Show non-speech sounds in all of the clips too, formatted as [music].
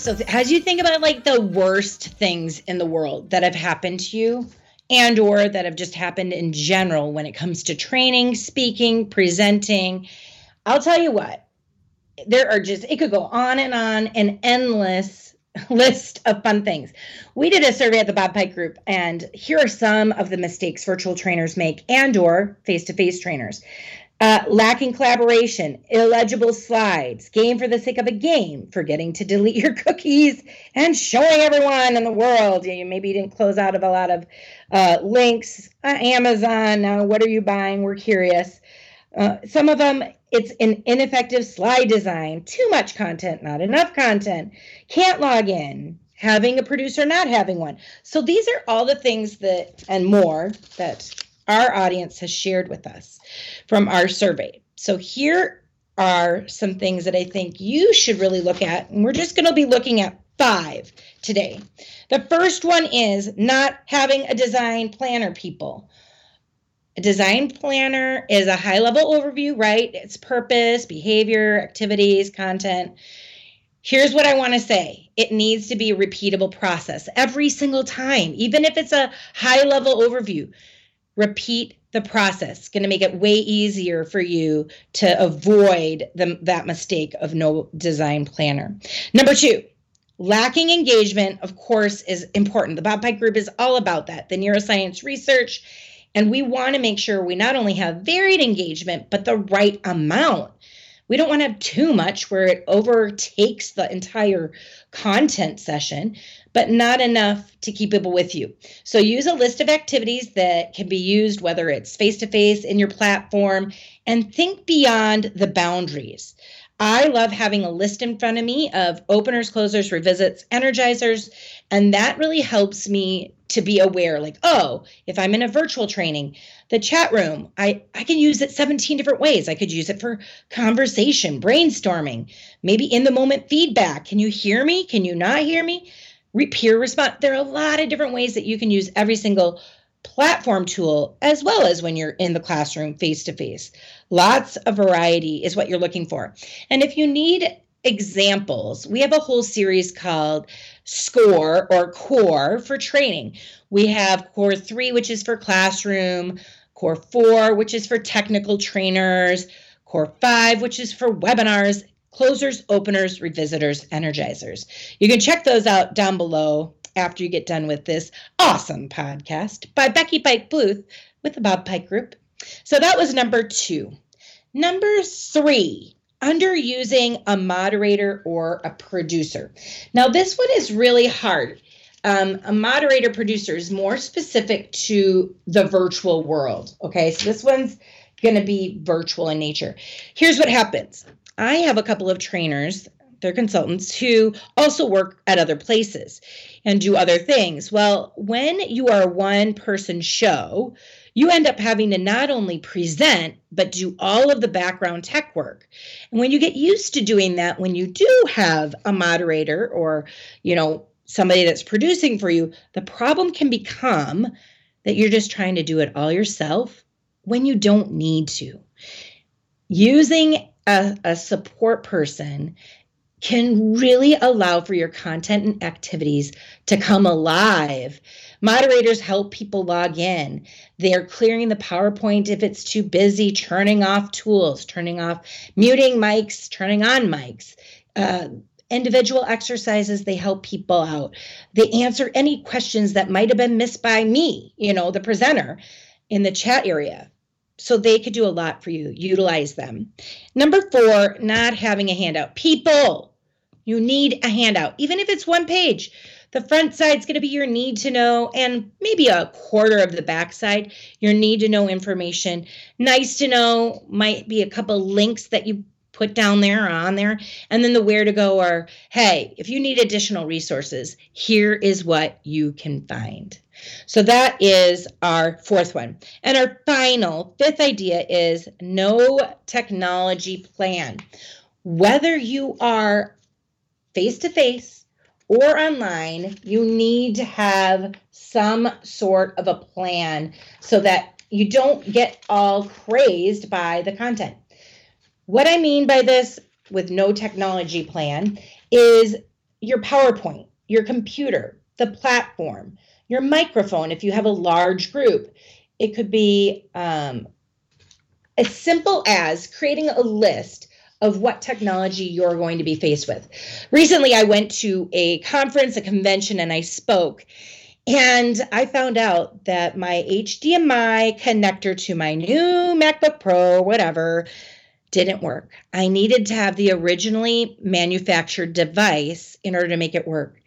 So, as you think about like the worst things in the world that have happened to you, and or that have just happened in general when it comes to training, speaking, presenting, I'll tell you what. There are just it could go on and on an endless [laughs] list of fun things. We did a survey at the Bob Pike group and here are some of the mistakes virtual trainers make and or face-to-face trainers. Uh, lacking collaboration, illegible slides, game for the sake of a game, forgetting to delete your [laughs] cookies, and showing everyone in the world. You maybe you didn't close out of a lot of uh, links. Uh, Amazon, now what are you buying? We're curious. Uh, some of them, it's an ineffective slide design, too much content, not enough content, can't log in, having a producer, not having one. So these are all the things that, and more, that our audience has shared with us from our survey. So here are some things that I think you should really look at. And we're just going to be looking at five today. The first one is not having a design planner, people. A design planner is a high level overview, right? Its purpose, behavior, activities, content. Here's what I want to say it needs to be a repeatable process every single time, even if it's a high level overview repeat the process. Going to make it way easier for you to avoid the, that mistake of no design planner. Number two lacking engagement of course is important. The bob pike group is all about that the neuroscience research and we want to make sure we not only have varied engagement but the right amount. We don't want to have too much where it overtakes the entire content session but not enough to keep people with you. So use a list of activities that can be used, whether it's face to face in your platform, and think beyond the boundaries. I love having a list in front of me of openers, closers, revisits, energizers, and that really helps me to be aware like, oh, if I'm in a virtual training, the chat room, I, I can use it 17 different ways. I could use it for conversation, brainstorming, maybe in the moment feedback. Can you hear me? Can you not hear me? Peer response. There are a lot of different ways that you can use every single platform tool as well as when you're in the classroom face to face. Lots of variety is what you're looking for. And if you need examples, we have a whole series called SCORE or CORE for training. We have CORE 3, which is for classroom, CORE 4, which is for technical trainers, CORE 5, which is for webinars, closers, openers, revisitors, energizers. You can check those out down below after you get done with this awesome podcast by Becky Pike Booth with the Bob Pike Group. So that was number two. Number three, under using a moderator or a producer. Now, this one is really hard. Um, a moderator producer is more specific to the virtual world. Okay, so this one's going to be virtual in nature. Here's what happens I have a couple of trainers, they're consultants, who also work at other places and do other things. Well, when you are a one person show, you end up having to not only present, but do all of the background tech work. And when you get used to doing that, when you do have a moderator or, you know, somebody that's producing for you, the problem can become that you're just trying to do it all yourself when you don't need to. Using a, a support person can really allow for your content and activities to come alive. Moderators help people log in. They're clearing the PowerPoint if it's too busy, turning off tools, turning off muting mics, turning on mics. Uh, individual exercises, they help people out. They answer any questions that might have been missed by me, you know, the presenter in the chat area so they could do a lot for you. Utilize them. Number four, not having a handout. People, you need a handout, even if it's one page. The front side's going to be your need to know, and maybe a quarter of the back side, your need to know information. Nice to know might be a couple links that you put down there or on there. And then the where to go are hey, if you need additional resources, here is what you can find. So that is our fourth one. And our final fifth idea is no technology plan. Whether you are face to face or online, you need to have some sort of a plan so that you don't get all crazed by the content. What I mean by this with no technology plan is your PowerPoint, your computer, the platform, your microphone if you have a large group. It could be um, as simple as creating a list of what technology you're going to be faced with. Recently, I went to a conference, a convention, and I spoke. And I found out that my HDMI connector to my new MacBook Pro, whatever, didn't work. I needed to have the originally manufactured device in order to make it work.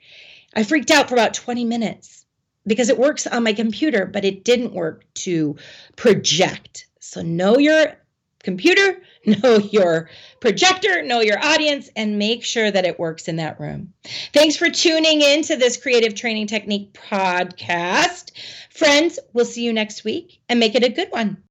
I freaked out for about 20 minutes because it works on my computer, but it didn't work to project. So, know your computer, [laughs] know your projector, know your audience, and make sure that it works in that room. Thanks for tuning in to this Creative Training Technique podcast. Friends, we'll see you next week and make it a good one.